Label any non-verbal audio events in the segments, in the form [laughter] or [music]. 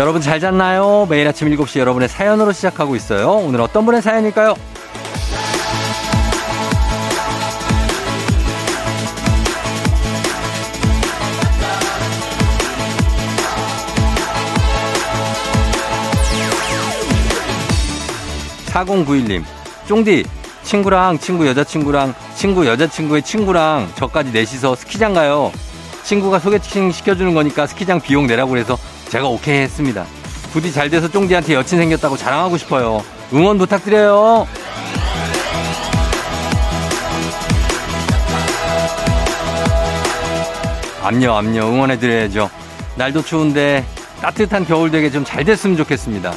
여러분 잘 잤나요? 매일 아침 7시 여러분의 사연으로 시작하고 있어요. 오늘 어떤 분의 사연일까요? 4091님, 쫑디, 친구랑 친구 여자친구랑 친구 여자친구의 친구랑 저까지 넷이서 스키장 가요. 친구가 소개팅 시켜주는 거니까 스키장 비용 내라고 해서 제가 오케이 했습니다. 부디 잘 돼서 쫑디한테 여친 생겼다고 자랑하고 싶어요. 응원 부탁드려요. 암요, 암요, 응원해드려야죠. 날도 추운데 따뜻한 겨울 되게 좀 잘 됐으면 좋겠습니다.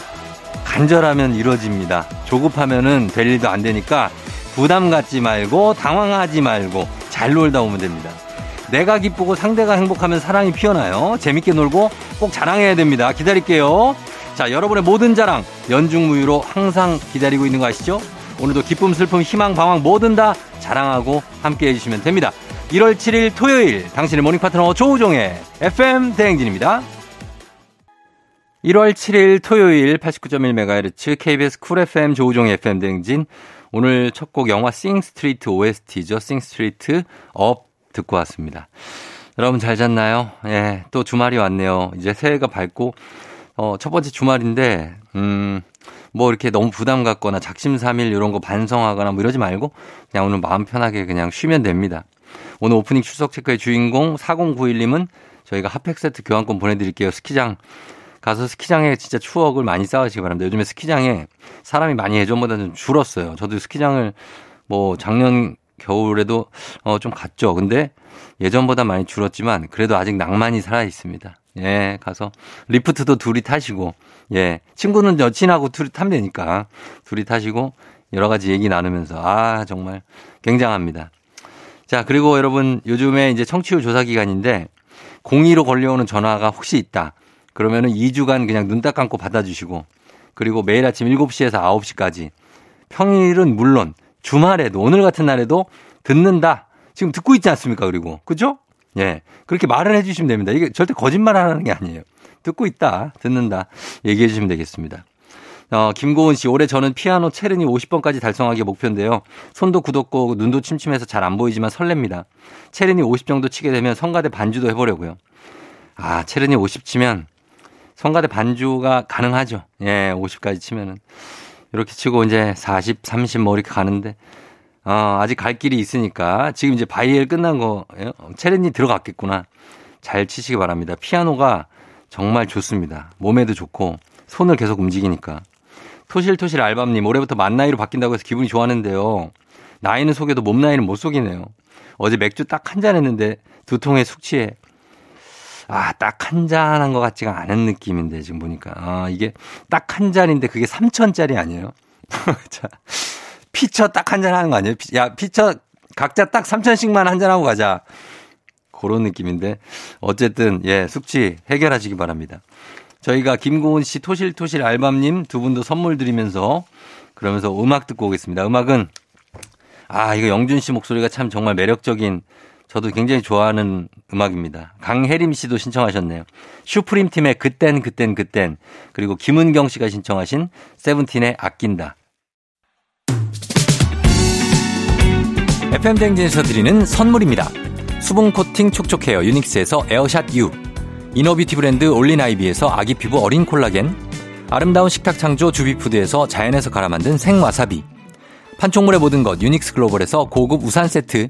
간절하면 이루어집니다. 조급하면은 될 일도 안 되니까 부담 갖지 말고 당황하지 말고 잘 놀다 오면 됩니다. 내가 기쁘고 상대가 행복하면 사랑이 피어나요. 재밌게 놀고 꼭 자랑해야 됩니다. 기다릴게요. 자, 여러분의 모든 자랑 연중무휴로 항상 기다리고 있는 거 아시죠? 오늘도 기쁨, 슬픔, 희망, 방황 뭐든 다 자랑하고 함께 해주시면 됩니다. 1월 7일 토요일 당신의 모닝 파트너 조우종의 FM 대행진입니다. 1월 7일 토요일 89.1MHz KBS 쿨 FM 조우종의 FM 대행진 오늘 첫 곡 영화 Sing Street OST죠. Sing Street Up 듣고 왔습니다. 여러분 잘 잤나요? 예, 또 주말이 왔네요. 이제 새해가 밝고 어, 첫 번째 주말인데 음, 뭐 이렇게 너무 부담 갖거나 작심삼일 이런 거 반성하거나 뭐 이러지 말고 그냥 오늘 마음 편하게 그냥 쉬면 됩니다. 오늘 오프닝 출석 체크의 주인공 4091님은 저희가 핫팩 세트 교환권 보내드릴게요. 스키장 가서 스키장에 진짜 추억을 많이 쌓으시기 바랍니다. 요즘에 스키장에 사람이 많이 예전보다 좀 줄었어요. 저도 스키장을 뭐 작년 겨울에도 어 좀 갔죠. 근데 예전보다 많이 줄었지만 그래도 아직 낭만이 살아 있습니다. 예, 가서 리프트도 둘이 타시고 예, 친구는 여친하고 둘이 타면 되니까 둘이 타시고 여러 가지 얘기 나누면서 아 정말 굉장합니다. 자 그리고 여러분 요즘에 이제 청취율 조사 기간인데 02로 걸려오는 전화가 혹시 있다. 그러면은 2주간 그냥 눈 딱 감고 받아주시고 그리고 매일 아침 7시에서 9시까지 평일은 물론 주말에도 오늘 같은 날에도 듣는다. 지금 듣고 있지 않습니까? 그리고 그죠? 예. 그렇게 말을 해 주시면 됩니다. 이게 절대 거짓말 하는 게 아니에요. 듣고 있다. 듣는다. 얘기해 주시면 되겠습니다. 어, 김고은 씨, 올해 저는 피아노 체르니 50번까지 달성하기 목표인데요. 손도 굳었고 눈도 침침해서 잘 안 보이지만 설렙니다. 체르니 50 정도 치게 되면 성가대 반주도 해보려고요. 아, 체르니 50 치면 성가대 반주가 가능하죠. 예, 50까지 치면은. 이렇게 치고 이제 40, 30 뭐 이렇게 가는데, 어, 아직 갈 길이 있으니까 지금 이제 바이엘 끝난 거, 예? 체르니 들어갔겠구나. 잘 치시기 바랍니다. 피아노가 정말 좋습니다. 몸에도 좋고 손을 계속 움직이니까. 토실토실 알밤님, 올해부터 만 나이로 바뀐다고 해서 기분이 좋았는데요. 나이는 속여도 몸 나이는 못 속이네요. 어제 맥주 딱 한 잔 했는데 두 통에 숙취에 아, 딱 한 잔 한 것 같지가 않은 느낌인데, 지금 보니까. 아, 이게 딱 한 잔인데 그게 3천짜리 아니에요? [laughs] 자, 피처 딱 한 잔 하는 거 아니에요? 야, 피처 각자 딱 3천씩만 한 잔 하고 가자. 그런 느낌인데. 어쨌든, 예, 숙취 해결하시기 바랍니다. 저희가 김고은 씨, 토실토실 알밤님 두 분도 선물 드리면서 그러면서 음악 듣고 오겠습니다. 음악은 아, 이거 영준 씨 목소리가 참 정말 매력적인 저도 굉장히 좋아하는 음악입니다. 강혜림 씨도 신청하셨네요. 슈프림 팀의 그땐 그땐 그땐 그리고 김은경 씨가 신청하신 세븐틴의 아낀다. FM 대행진에서 드리는 선물입니다. 수분 코팅 촉촉 헤어 유닉스에서 에어샷 U 이너비티 브랜드 올린아이비에서 아기 피부 어린 콜라겐 아름다운 식탁 창조 주비푸드에서 자연에서 갈아 만든 생와사비 판촉물의 모든 것 유닉스 글로벌에서 고급 우산 세트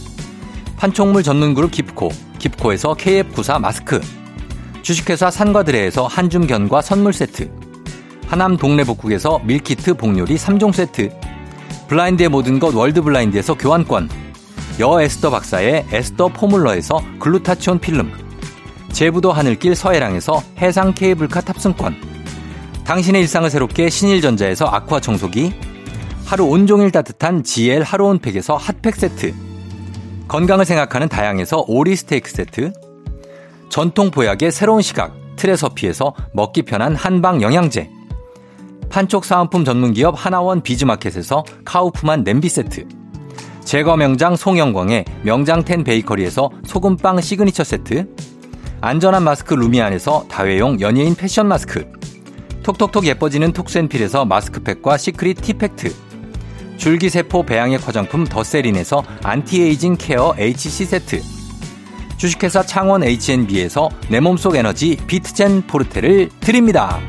판촉물 전문 그룹 깁코, 깁코에서 KF94 마스크, 주식회사 산과드레에서 한줌견과 선물 세트, 하남 동네 복국에서 밀키트 복요리 3종 세트, 블라인드의 모든 것 월드블라인드에서 교환권, 여 에스더 박사의 에스더 포뮬러에서 글루타치온 필름, 제부도 하늘길 서해랑에서 해상 케이블카 탑승권, 당신의 일상을 새롭게 신일전자에서 아쿠아 청소기, 하루 온종일 따뜻한 GL 하루 온팩에서 핫팩 세트, 건강을 생각하는 다양에서 오리 스테이크 세트, 전통 보약의 새로운 시각 트레서피에서 먹기 편한 한방 영양제, 판촉 사은품 전문기업 하나원 비즈마켓에서 카우프만 냄비 세트, 제과 명장 송영광의 명장텐 베이커리에서 소금빵 시그니처 세트, 안전한 마스크 루미안에서 다회용 연예인 패션 마스크, 톡톡톡 예뻐지는 톡센필에서 마스크팩과 시크릿 티팩트, 줄기세포 배양액 화장품 더세린에서 안티에이징 케어 HC 세트, 주식회사 창원 H&B에서 내 몸속 에너지 비트젠 포르테를 드립니다.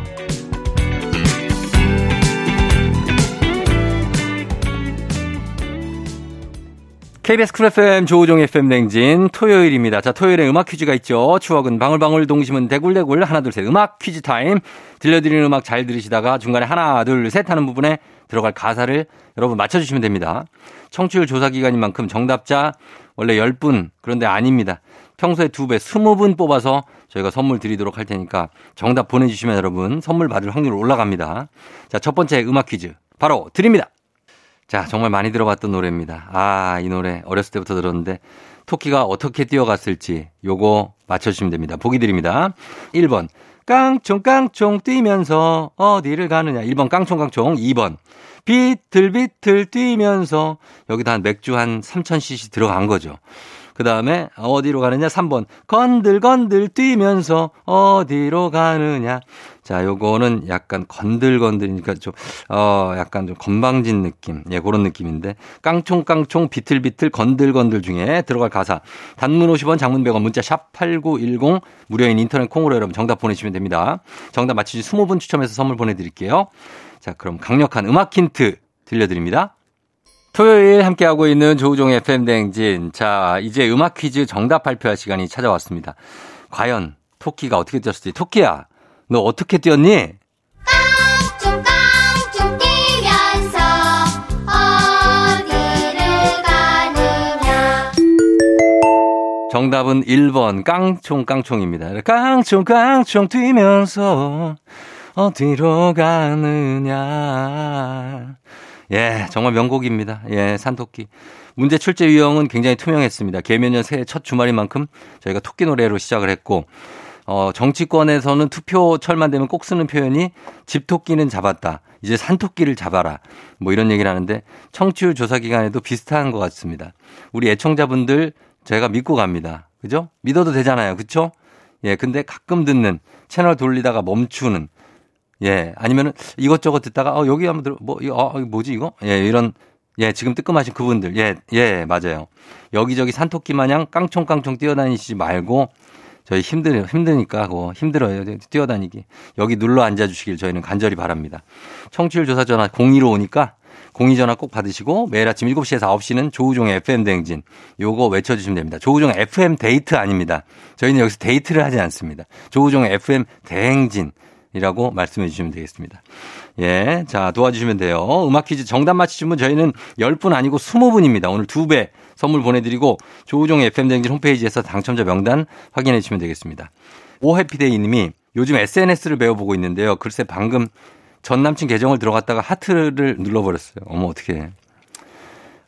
KBS 쿨 FM 조우종 FM 대행진 토요일입니다. 자, 토요일에 음악 퀴즈가 있죠. 추억은 방울방울 동심은 대굴대굴 하나 둘 셋 음악 퀴즈 타임. 들려드리는 음악 잘 들으시다가 중간에 하나 둘 셋 하는 부분에 들어갈 가사를 여러분 맞춰주시면 됩니다. 청취율 조사 기간인 만큼 정답자 원래 10분 그런데 아닙니다. 평소에 2배 20분 뽑아서 저희가 선물 드리도록 할 테니까 정답 보내주시면 여러분 선물 받을 확률 올라갑니다. 자, 첫 번째 음악 퀴즈 바로 드립니다. 자, 정말 많이 들어봤던 노래입니다. 아, 이 노래 어렸을 때부터 들었는데 토끼가 어떻게 뛰어갔을지 요거 맞춰주시면 됩니다. 보기 드립니다. 1번 깡총깡총 뛰면서 어디를 가느냐. 1번 깡총깡총. 2번 비틀비틀 뛰면서 여기다 한 맥주 한 3000cc 들어간 거죠. 그 다음에 어디로 가느냐? 3번. 건들건들 뛰면서 어디로 가느냐? 자, 요거는 약간 건들건들이니까 좀, 어, 약간 좀 건방진 느낌. 예, 그런 느낌인데. 깡총깡총 비틀비틀 건들건들 중에 들어갈 가사. 단문 50원 장문 100원 문자 샵 8910 무료인 인터넷 콩으로 여러분 정답 보내주시면 됩니다. 정답 맞히시 20분 추첨해서 선물 보내드릴게요. 자, 그럼 강력한 음악 힌트 들려드립니다. 토요일 함께하고 있는 조우종의 FM대행진. 자, 이제 음악 퀴즈 정답 발표할 시간이 찾아왔습니다. 과연 토끼가 어떻게 뛰었을지. 토끼야, 너 어떻게 뛰었니? 깡총깡총 뛰면서 어디를 가느냐 정답은 1번 깡총깡총입니다. 깡총깡총 뛰면서 어디로 가느냐. 예, 정말 명곡입니다. 예, 산토끼. 문제 출제 유형은 굉장히 투명했습니다. 개면년 새해 첫 주말인 만큼 저희가 토끼 노래로 시작을 했고, 어, 정치권에서는 투표철만 되면 꼭 쓰는 표현이 집토끼는 잡았다. 이제 산토끼를 잡아라. 뭐 이런 얘기를 하는데 청취율 조사 기간에도 비슷한 것 같습니다. 우리 애청자분들 제가 믿고 갑니다. 그죠? 믿어도 되잖아요. 그쵸? 예, 근데 가끔 듣는 채널 돌리다가 멈추는 예, 아니면은 이것저것 듣다가 어 여기 한번 들어 뭐어 이거 뭐지 이거? 예, 이런 예, 지금 뜨끔하신 그분들. 예, 예, 맞아요. 여기저기 산토끼 마냥 깡총깡총 뛰어다니시지 말고 저희 힘들 힘드니까 고 힘들어요. 뛰어다니기. 여기 눌러 앉아 주시길 저희는 간절히 바랍니다. 청취율 조사 전화 02로 오니까 02 전화 꼭 받으시고 매일 아침 7시에서 9시는 조우종의 FM 대행진. 요거 외쳐 주시면 됩니다. 조우종의 FM 데이트 아닙니다. 저희는 여기서 데이트를 하지 않습니다. 조우종의 FM 대행진. 이라고 말씀해 주시면 되겠습니다. 예. 자, 도와주시면 돼요. 음악 퀴즈 정답 맞히신 분 저희는 10분 아니고 20분입니다. 오늘 2배 선물 보내드리고 조우종 FM대행진 홈페이지에서 당첨자 명단 확인해 주시면 되겠습니다. 오해피데이 님이 요즘 SNS를 배워보고 있는데요. 글쎄 방금 전 남친 계정을 들어갔다가 하트를 눌러버렸어요. 어머, 어떻게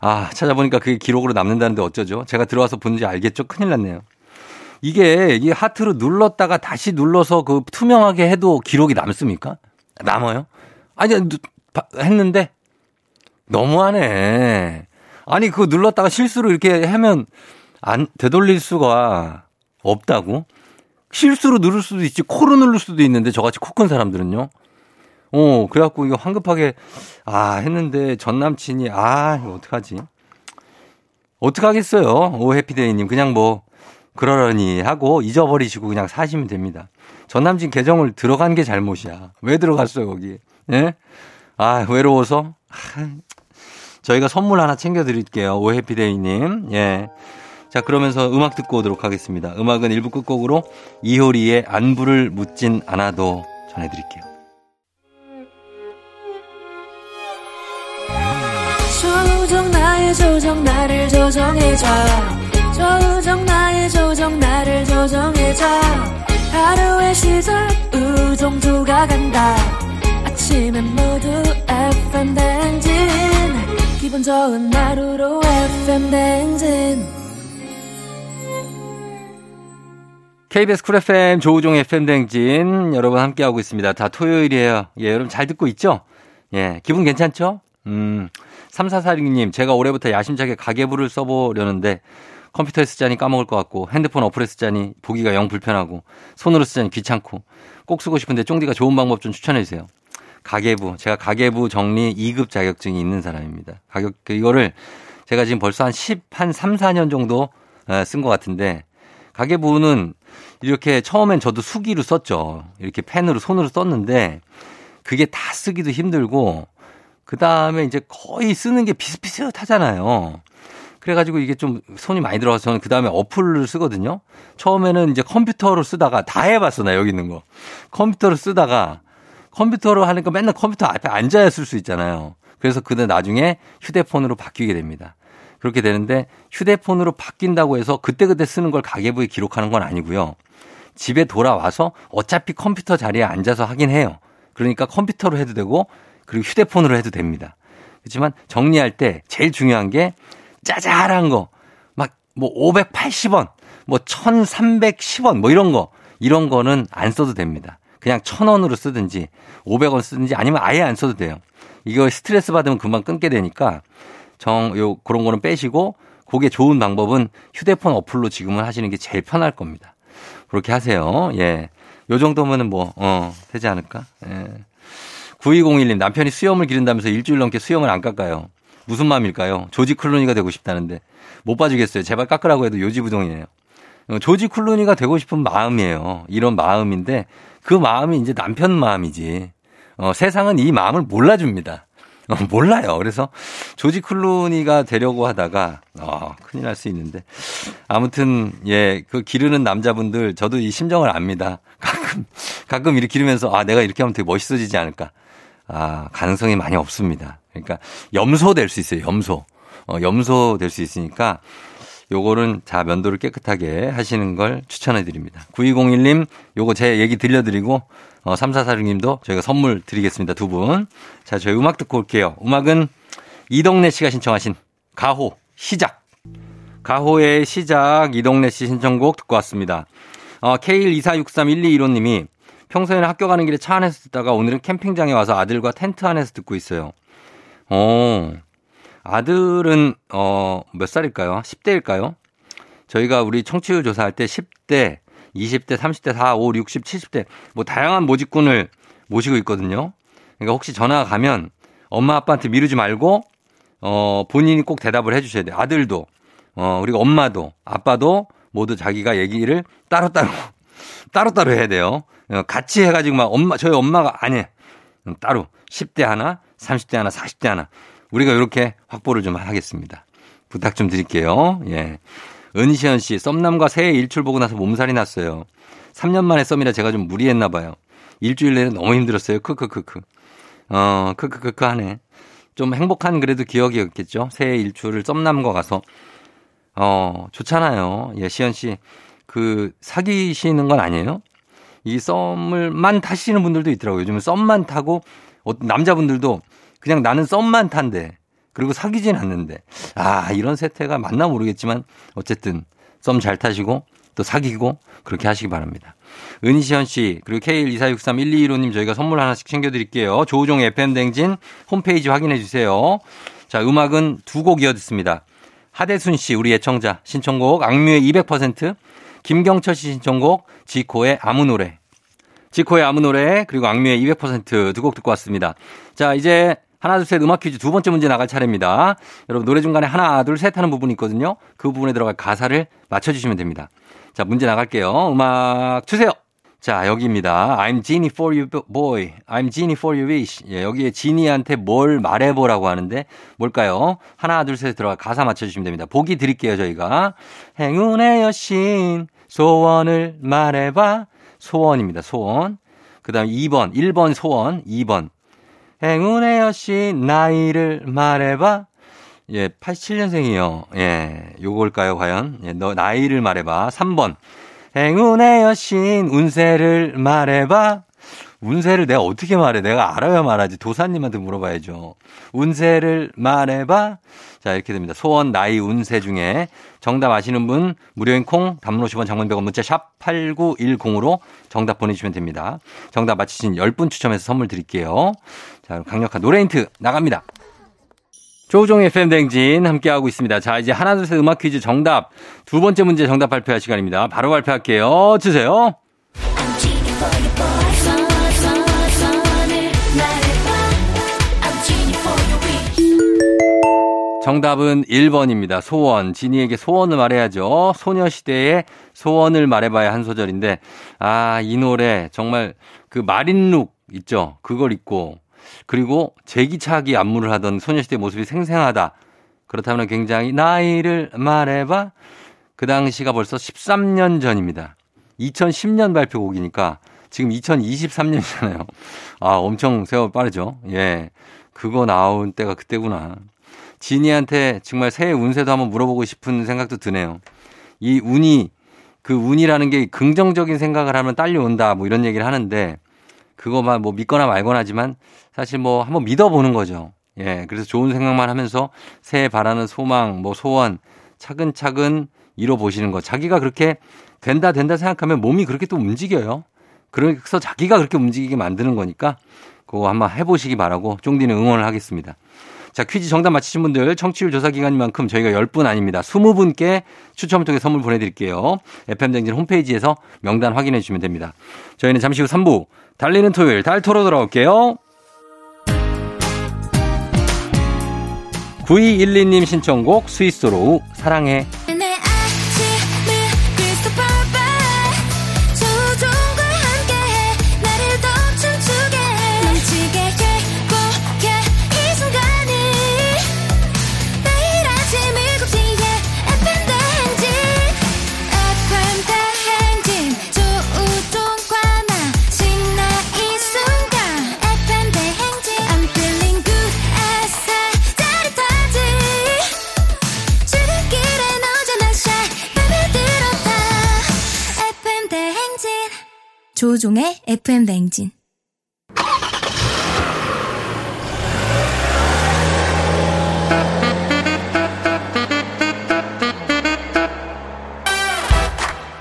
아, 찾아보니까 그게 기록으로 남는다는데 어쩌죠? 제가 들어와서 본지 알겠죠? 큰일 났네요. 이게 이 하트로 눌렀다가 다시 눌러서 그 투명하게 해도 기록이 남습니까? 남아요? 아니 했는데 너무하네. 아니 그거 눌렀다가 실수로 이렇게 하면 안 되돌릴 수가 없다고? 실수로 누를 수도 있지 코로 누를 수도 있는데 저같이 코 큰 사람들은요. 어 그래갖고 이거 황급하게 아 했는데 전 남친이 아 이거 어떡하지? 어떡하겠어요 오 해피데이님 그냥 뭐 그러려니 하고 잊어버리시고 그냥 사시면 됩니다. 전 남친 계정을 들어간 게 잘못이야. 왜 들어갔어요, 거기? 예? 아, 외로워서? 아, 저희가 선물 하나 챙겨드릴게요. 오해피데이님. 예. 자, 그러면서 음악 듣고 오도록 하겠습니다. 음악은 1부 끝곡으로 이효리의 안부를 묻진 않아도 전해드릴게요. 조정 나의 조정 나를 조정해줘 조정 나의 조정 나를 조정해줘 하루의 시절 우정조가 간다 아침엔 모두 FM 댕진 기분 좋은 하루로 FM 댕진 KBS 쿨 FM 조우종 FM 댕진 여러분 함께하고 있습니다. 다 토요일이에요. 예, 여러분 잘 듣고 있죠? 예, 기분 괜찮죠? 음, 3446님, 제가 올해부터 야심차게 가계부를 써보려는데 컴퓨터에 쓰자니 까먹을 것 같고 핸드폰 어플에 쓰자니 보기가 영 불편하고 손으로 쓰자니 귀찮고 꼭 쓰고 싶은데 쫑디가 좋은 방법 좀 추천해 주세요. 가계부, 제가 가계부 정리 2급 자격증이 있는 사람입니다. 가격, 그 이거를 제가 지금 벌써 한 10, 한 3, 4년 정도 쓴 것 같은데 가계부는 이렇게 처음엔 저도 수기로 썼죠. 이렇게 펜으로 손으로 썼는데 그게 다 쓰기도 힘들고 그 다음에 이제 거의 쓰는 게 비슷비슷하잖아요. 그래가지고 이게 좀 손이 많이 들어가서 저는 그 다음에 어플을 쓰거든요. 처음에는 이제 컴퓨터로 쓰다가 다 해봤어, 나 여기 있는 거. 컴퓨터로 쓰다가 컴퓨터로 하니까 맨날 컴퓨터 앞에 앉아야 쓸 수 있잖아요. 그래서 그다 나중에 휴대폰으로 바뀌게 됩니다. 그렇게 되는데 휴대폰으로 바뀐다고 해서 그때그때 쓰는 걸 가계부에 기록하는 건 아니고요. 집에 돌아와서 어차피 컴퓨터 자리에 앉아서 하긴 해요. 그러니까 컴퓨터로 해도 되고 그리고 휴대폰으로 해도 됩니다. 그렇지만 정리할 때 제일 중요한 게 짜잘한 거, 막 뭐 580원, 뭐 1310원 뭐 이런 거, 이런 거는 안 써도 됩니다. 그냥 1000원으로 쓰든지 500원 쓰든지 아니면 아예 안 써도 돼요. 이거 스트레스 받으면 금방 끊게 되니까 정, 요, 그런 거는 빼시고 그게 좋은 방법은 휴대폰 어플로 지금은 하시는 게 제일 편할 겁니다. 그렇게 하세요. 예. 요 정도면은 뭐, 어, 되지 않을까? 예. 9201님, 남편이 수염을 기른다면서 일주일 넘게 수염을 안 깎아요. 무슨 마음일까요? 조지 클루니가 되고 싶다는데. 못 봐주겠어요. 제발 깎으라고 해도 요지부동이에요. 어, 조지 클루니가 되고 싶은 마음이에요. 이런 마음인데 그 마음이 이제 남편 마음이지. 어, 세상은 이 마음을 몰라줍니다. 어, 몰라요. 그래서 조지 클루니가 되려고 하다가 어, 큰일 날 수 있는데 아무튼 예 그 기르는 남자분들 저도 이 심정을 압니다. 가끔 가끔 이렇게 기르면서 아 내가 이렇게 하면 되게 멋있어지지 않을까. 아 가능성이 많이 없습니다. 그러니까 염소 될 수 있어요. 염소 어, 염소 될 수 있으니까 요거는 자 면도를 깨끗하게 하시는 걸 추천해 드립니다. 9201님 요거 제 얘기 들려드리고 어, 3446님도 저희가 선물 드리겠습니다. 두 분. 자, 저희 음악 듣고 올게요. 음악은 이동래 씨가 신청하신 가호 시작. 가호의 시작 이동래 씨 신청곡 듣고 왔습니다. 어, K124631215님이 평소에는 학교 가는 길에 차 안에서 듣다가 오늘은 캠핑장에 와서 아들과 텐트 안에서 듣고 있어요. 어, 아들은, 어, 몇 살일까요? 10대일까요? 저희가 우리 청취율 조사할 때 10대, 20대, 30대, 4, 5, 60, 70대 뭐 다양한 모집군을 모시고 있거든요. 그러니까 혹시 전화가 가면 엄마 아빠한테 미루지 말고 어 본인이 꼭 대답을 해 주셔야 돼요. 아들도 어 그리고 엄마도 아빠도 모두 자기가 얘기를 따로따로 [laughs] 따로따로 해야 돼요. 어, 같이 해 가지고 막 엄마 저희 엄마가 아니 음, 따로 10대 하나, 30대 하나, 40대 하나 우리가 이렇게 확보를 좀 하겠습니다. 부탁 좀 드릴게요. 예. 은시현 씨, 썸남과 새해 일출 보고 나서 몸살이 났어요. 3년 만에 썸이라 제가 좀 무리했나 봐요. 일주일 내내 너무 힘들었어요. 크크크크. 어, 크크크크 하네. 좀 행복한 그래도 기억이었겠죠. 새해 일출을 썸남과 가서. 어, 좋잖아요. 예, 시현 씨. 그, 사귀시는 건 아니에요? 이 썸을만 타시는 분들도 있더라고요. 요즘은 썸만 타고, 어떤 남자분들도 그냥 나는 썸만 탄대. 그리고 사귀진 않는데. 아, 이런 세태가 맞나 모르겠지만 어쨌든 썸 잘 타시고 또 사귀고 그렇게 하시기 바랍니다. 은시현 씨, 그리고 K12463-1215님 저희가 선물 하나씩 챙겨드릴게요. 조우종 FM댕진 홈페이지 확인해 주세요. 자, 음악은 두 곡 이어듣습니다. 하대순 씨, 우리 애청자 신청곡 악뮤의 200%, 김경철 씨 신청곡 지코의 아무 노래. 지코의 아무 노래, 그리고 악뮤의 200%두 곡 듣고 왔습니다. 자, 이제 하나, 둘, 셋 음악 퀴즈 두 번째 문제 나갈 차례입니다. 여러분 노래 중간에 하나, 둘, 셋 하는 부분이 있거든요. 그 부분에 들어갈 가사를 맞춰주시면 됩니다. 자, 문제 나갈게요. 음악 주세요. 자, 여기입니다. I'm genie for you boy. I'm genie for you wish. 예, 여기에 지니한테 뭘 말해보라고 하는데 뭘까요? 하나, 둘, 셋 들어가 가사 맞춰주시면 됩니다. 보기 드릴게요, 저희가. 행운의 여신, 소원을 말해봐. 소원입니다, 소원. 그 다음 2번, 1번 소원, 2번. 행운의 여신 나이를 말해봐. 예, 87년생이요. 예, 요걸까요, 과연? 예, 너 나이를 말해봐. 3번. 행운의 여신 운세를 말해봐. 운세를 내가 어떻게 말해? 내가 알아야 말하지. 도사님한테 물어봐야죠. 운세를 말해봐. 자, 이렇게 됩니다. 소원, 나이, 운세 중에 정답 아시는 분 무료인 콩, 담론 50원, 장문 100원 문자 샵 8910으로 정답 보내주시면 됩니다. 정답 맞히신 10분 추첨해서 선물 드릴게요. 자, 강력한 노래 힌트 나갑니다. 조우종의 팬댕진 함께하고 있습니다. 자, 이제 하나, 둘, 셋 음악 퀴즈 정답. 두 번째 문제 정답 발표할 시간입니다. 바로 발표할게요. 주세요. 정답은 1번입니다. 소원. 지니에게 소원을 말해야죠. 소녀시대의 소원을 말해봐야 한 소절인데, 아, 이 노래 정말 그 마린룩 있죠? 그걸 입고, 그리고 제기차기 안무를 하던 소녀시대 모습이 생생하다. 그렇다면 굉장히 나이를 말해봐. 그 당시가 벌써 13년 전입니다. 2010년 발표곡이니까 지금 2023년이잖아요. 아, 엄청 세월 빠르죠? 예. 그거 나온 때가 그때구나. 지니한테 정말 새해 운세도 한번 물어보고 싶은 생각도 드네요. 이 운이, 그 운이라는 게 긍정적인 생각을 하면 딸려온다, 뭐 이런 얘기를 하는데, 그거만 뭐 믿거나 말거나 하지만 사실 뭐 한번 믿어보는 거죠. 예. 그래서 좋은 생각만 하면서 새해 바라는 소망, 뭐 소원 차근차근 이뤄보시는 거. 자기가 그렇게 된다, 된다 생각하면 몸이 그렇게 또 움직여요. 그래서 자기가 그렇게 움직이게 만드는 거니까 그거 한번 해보시기 바라고 쫑디는 응원을 하겠습니다. 자, 퀴즈 정답 맞히신 분들 청취율 조사 기간이만큼 저희가 10분 아닙니다. 20분께 추첨을 통해 선물 보내드릴게요. FM댕진 홈페이지에서 명단 확인해 주시면 됩니다. 저희는 잠시 후 3부 달리는 토요일 달토로 돌아올게요. 9212님 신청곡 스위스로우 사랑해. 조종의 FM 대행진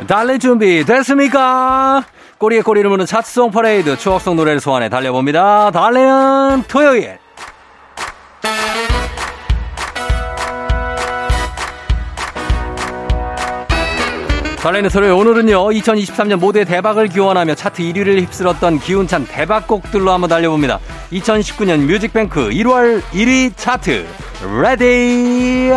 달릴 준비 됐습니까? 꼬리에 꼬리를 무는 차트송 퍼레이드 추억송 노래를 소환해 달려봅니다. 달리는 토요일. 달리는 토요일 오늘은요 2023년 모두의 대박을 기원하며 차트 1위를 휩쓸었던 기운찬 대박곡들로 한번 달려봅니다. 2019년 뮤직뱅크 1월 1위 차트 랠리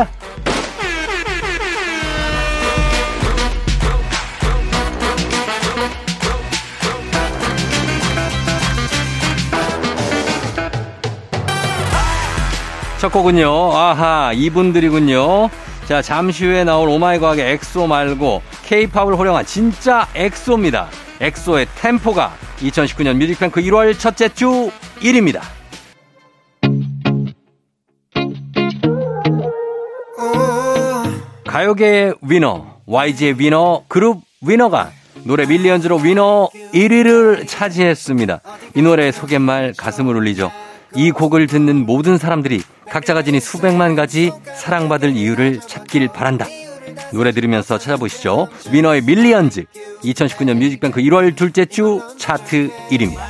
첫 곡은요. 아하, 이분들이군요. 자, 잠시 후에 나올 오마이 과학의 엑소 말고 케이팝을 호령한 진짜 엑소입니다. 엑소의 템포가 2019년 뮤직뱅크 1월 첫째 주 1위입니다. 가요계의 위너, YG의 위너, 그룹 위너가 노래 밀리언즈로 위너 1위를 차지했습니다. 이 노래의 소개말 가슴을 울리죠. 이 곡을 듣는 모든 사람들이 각자가 지닌 수백만 가지 사랑받을 이유를 찾길 바란다. 노래 들으면서 찾아보시죠. 위너의 Millions. 2019년 뮤직뱅크 1월 둘째 주 차트 1위입니다.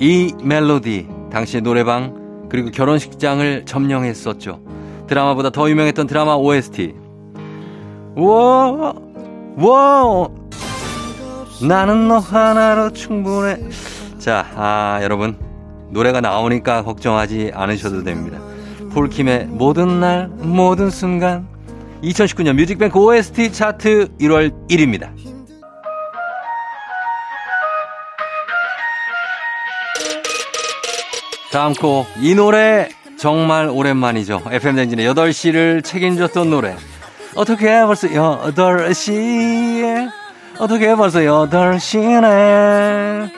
이 멜로디, 당시의 노래방, 그리고 결혼식장을 점령했었죠. 드라마보다 더 유명했던 드라마 OST. 와, 와, 나는 너 하나로 충분해. 자, 아, 여러분. 노래가 나오니까 걱정하지 않으셔도 됩니다. 폴킴의 모든 날, 모든 순간. 2019년 뮤직뱅크 OST 차트 1월 1위입니다. 다음 곡, 이 노래 정말 오랜만이죠. FM댕진의 8시를 책임졌던 노래. 어떻게 벌써 8시에, 어떻게 벌써 8시네.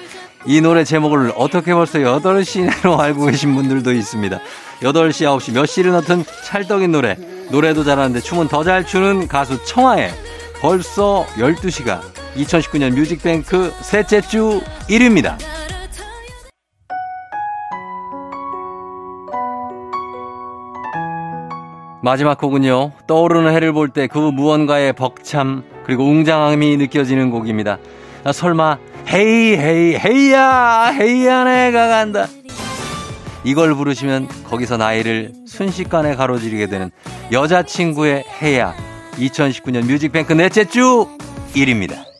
이 노래 제목을 어떻게 벌써 8시로 [laughs] 알고 계신 분들도 있습니다. 8시, 9시 몇 시를 넣든 찰떡인 노래. 노래도 잘하는데 춤은 더 잘 추는 가수 청하의 벌써 12시가 2019년 뮤직뱅크 셋째 주 1위입니다. 마지막 곡은요. 떠오르는 해를 볼 때 그 무언가의 벅참 그리고 웅장함이 느껴지는 곡입니다. 아, 설마 헤이 헤이 헤이야 헤이야 내가 간다. 이걸 부르시면 거기서 나이를 순식간에 가로지르게 되는 여자친구의 해야 2019년 뮤직뱅크 넷째 주 1위입니다.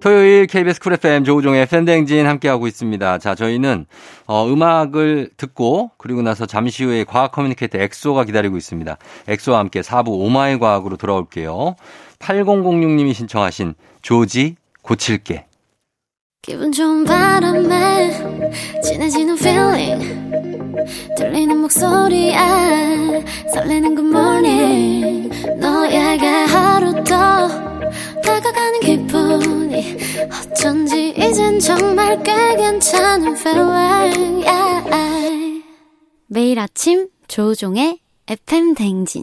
토요일 KBS 쿨 FM 조우종의 FM대행진 함께하고 있습니다. 자, 저희는 어, 음악을 듣고 그리고 나서 잠시 후에 과학 커뮤니케이터 엑소가 기다리고 있습니다. 엑소와 함께 4부 오마이 과학으로 돌아올게요. 8006님이 신청하신 조지 고칠게. 기분 좋은 바람에 진해지는 feeling 들리는 목소리에 설레는 good morning 너에게 하루 더 다가가는 기분이 어쩐지 이젠 정말 꽤 괜찮은 feeling yeah. 매일 아침 조종의 FM 댕진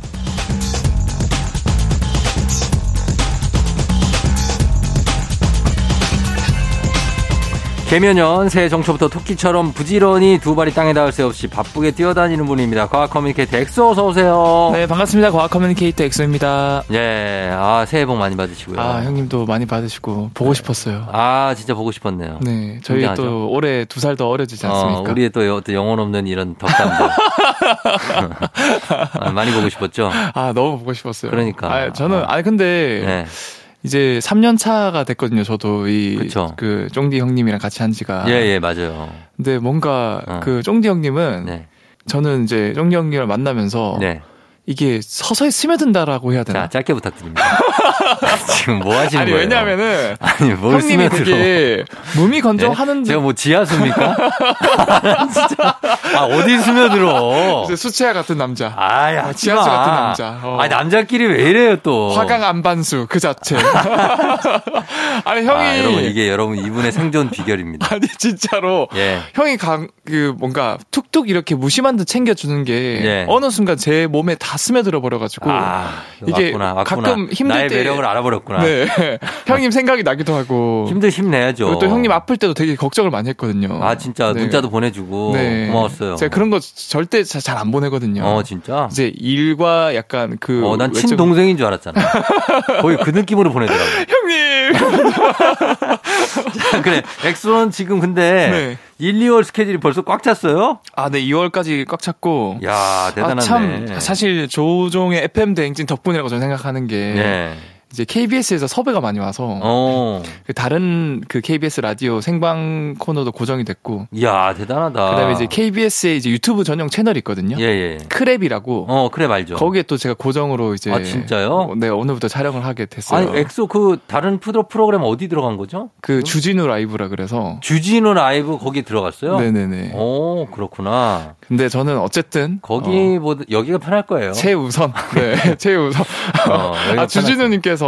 계묘년 새해 정초부터 토끼처럼 부지런히 두 발이 땅에 닿을 새 없이 바쁘게 뛰어다니는 분입니다. 과학 커뮤니케이터 엑소 어서 오세요. 네, 반갑습니다. 과학 커뮤니케이터 엑소입니다. 예, 아 새해 복 많이 받으시고요. 아, 형님도 많이 받으시고 보고 싶었어요. 아, 진짜 보고 싶었네요. 네, 저희 굉장하죠. 또 올해 두 살 더 어려지지 않습니까? 어, 우리의 또, 영혼 없는 이런 덕담들. [laughs] 아, 많이 보고 싶었죠? 아, 너무 보고 싶었어요. 그러니까. 아, 저는 아니 근데 네. 이제 3년 차가 됐거든요. 저도 이 그쵸. 그 쫑디 형님이랑 같이 한 지가. 예, 예, 맞아요. 근데 뭔가 어. 그 쫑디 형님은 네. 저는 이제 쫑디 형님을 만나면서 네. 이게 서서히 스며든다라고 해야 되나? 자, 짧게 부탁드립니다. [laughs] 지금 뭐 하시는 아니 거예요? 왜냐면은 아니, 뭘 형님이 스며들어. 되게 몸이 네? 건조하는데 제가 뭐 지하수입니까? [laughs] [laughs] 진짜. 아, 어디 스며들어? 수채화 같은 남자. 아, 하지 지하수 마. 같은 남자. 어. 아니, 남자끼리 왜 이래요, 또? 화강 안반수 그 자체. 아니 형이 아, 여러분, 이게 여러분 이분의 생존 비결입니다. 아니 진짜로 예. 형이 강 그 뭔가 툭툭 이렇게 무심한 듯 챙겨 주는 게 예. 어느 순간 제 몸에 다 스며들어 버려가지고 아, 이게 왔구나, 왔구나. 가끔 힘들 나의 때 매력을 알아버렸구나. 네 [laughs] 형님 생각이 나기도 하고 힘들 힘내야죠. 또 형님 아플 때도 되게 걱정을 많이 했거든요. 아, 진짜 네. 문자도 보내주고 네. 고마웠어요. 제가 그런 거 절대 잘 안 보내거든요. 어, 진짜? 이제 일과 약간 그 어, 난 외적- 친동생인 줄 알았잖아. [laughs] 거의 그 느낌으로 보내더라고. 형님 그래. 엑소는 지금 근데 네. 1, 2월 스케줄이 벌써 꽉 찼어요? 아, 네, 2월까지 꽉 찼고. 야 대단하네. 아, 참, 사실 조우종의 FM 대행진 덕분이라고 저는 생각하는 게. 네. 이제 KBS에서 섭외가 많이 와서. 어. 그 다른 그 KBS 라디오 생방 코너도 고정이 됐고. 야 대단하다. 그다음에 이제 KBS의 이제 유튜브 전용 채널이 있거든요. 예, 예. 크랩이라고. 어, 크랩 알죠. 거기에 또 제가 고정으로 이제. 아, 진짜요? 네, 오늘부터 촬영을 하게 됐어요. 아니, 엑소 그 다른 푸드 프로그램 어디 들어간 거죠? 그 주진우 라이브라 그래서. 주진우 라이브 거기 들어갔어요? 네네네. 오, 그렇구나. 근데 저는 어쨌든. 거기보다 여기가 편할 거예요. 어, 최우선. [laughs] 네, [laughs] 최우선. 어, 아, 주진우님께서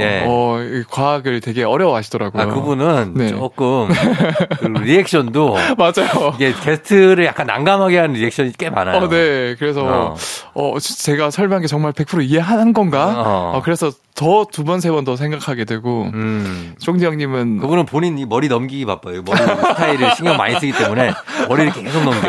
예. 어, 이 과학을 되게 어려워하시더라고요. 아, 그분은 네. 조금 [laughs] 그 리액션도 맞아요. 이게 게스트를 약간 난감하게 하는 리액션이 꽤 많아요. 어, 네. 그래서 어. 어, 지- 제가 설명한 게 정말 100% 이해하는 건가? 어. 어, 그래서 더 두 번 세 번 더 생각하게 되고 음. 쫑지 형님은 그분은 본인 이 머리 넘기기 바빠요. 머리 스타일을 신경 많이 쓰기 때문에 머리를 계속 넘겨. [laughs]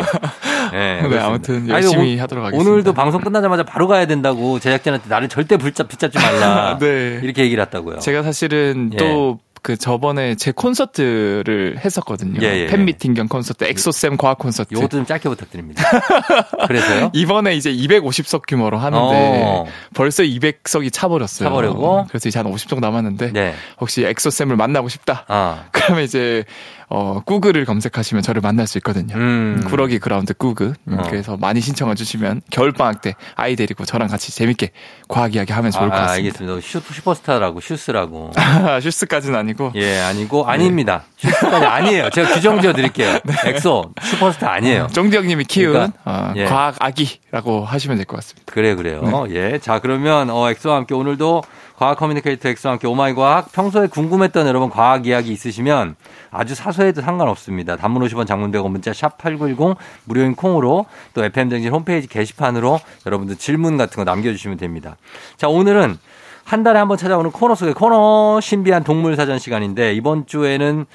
[laughs] 네, 네. 아무튼 아니, 열심히 오- 하도록 하겠습니다. 오늘도 방송 끝나자마자 바로 가야 된다고 제작진한테 나를 절대 붙잡, 붙잡지 말라. [laughs] 네. 이렇게 얘기를 했다고요. 제가 사실은 예. 또그 저번에 제 콘서트를 했었거든요. 예, 예. 팬미팅 겸 콘서트, 엑소쌤 과학 콘서트. 요것도 좀 짧게 부탁드립니다. [laughs] 그래서요? 이번에 이제 250석 규모로 하는데 어. 벌써 200석이 차버렸어요. 차버리고? 그래서 이제 한 50석 남았는데 네. 혹시 엑소쌤을 만나고 싶다. 아. 그러면 이제 어, 구글을 검색하시면 저를 만날 수 있거든요. 음. 구러기 그라운드 구글. 음, 어. 그래서 많이 신청해 주시면 겨울방학 때 아이 데리고 저랑 같이 재밌게 과학 이야기 하면 좋을 것 아, 같습니다. 알겠습니다. 슈, 슈퍼 스타라고, 슈스라고. [laughs] 슈스까지는 아니고. 예, 아니고, 아닙니다. 슈스까지 아니에요. 제가 규정 지어 드릴게요. [laughs] 엑소, 슈퍼스타 아니에요. 정지 형님이 키운 그러니까, 어, 예. 과학 아기라고 하시면 될 것 같습니다. 그래, 그래요. 네. 예. 자, 그러면, 어, 엑소와 함께 오늘도 과학 커뮤니케이터 엑소와 함께 오마이 과학 평소에 궁금했던 여러분 과학 이야기 있으시면 아주 사소 해도 상관없습니다. 단문 50원 장문 100원 문자 샵 8910 무료인 콩으로 또 FM대행진 홈페이지 게시판으로 여러분들 질문 같은 거 남겨주시면 됩니다. 자, 오늘은 한 달에 한 번 찾아오는 코너 속의 코너 신비한 동물 사전 시간인데 이번 주에는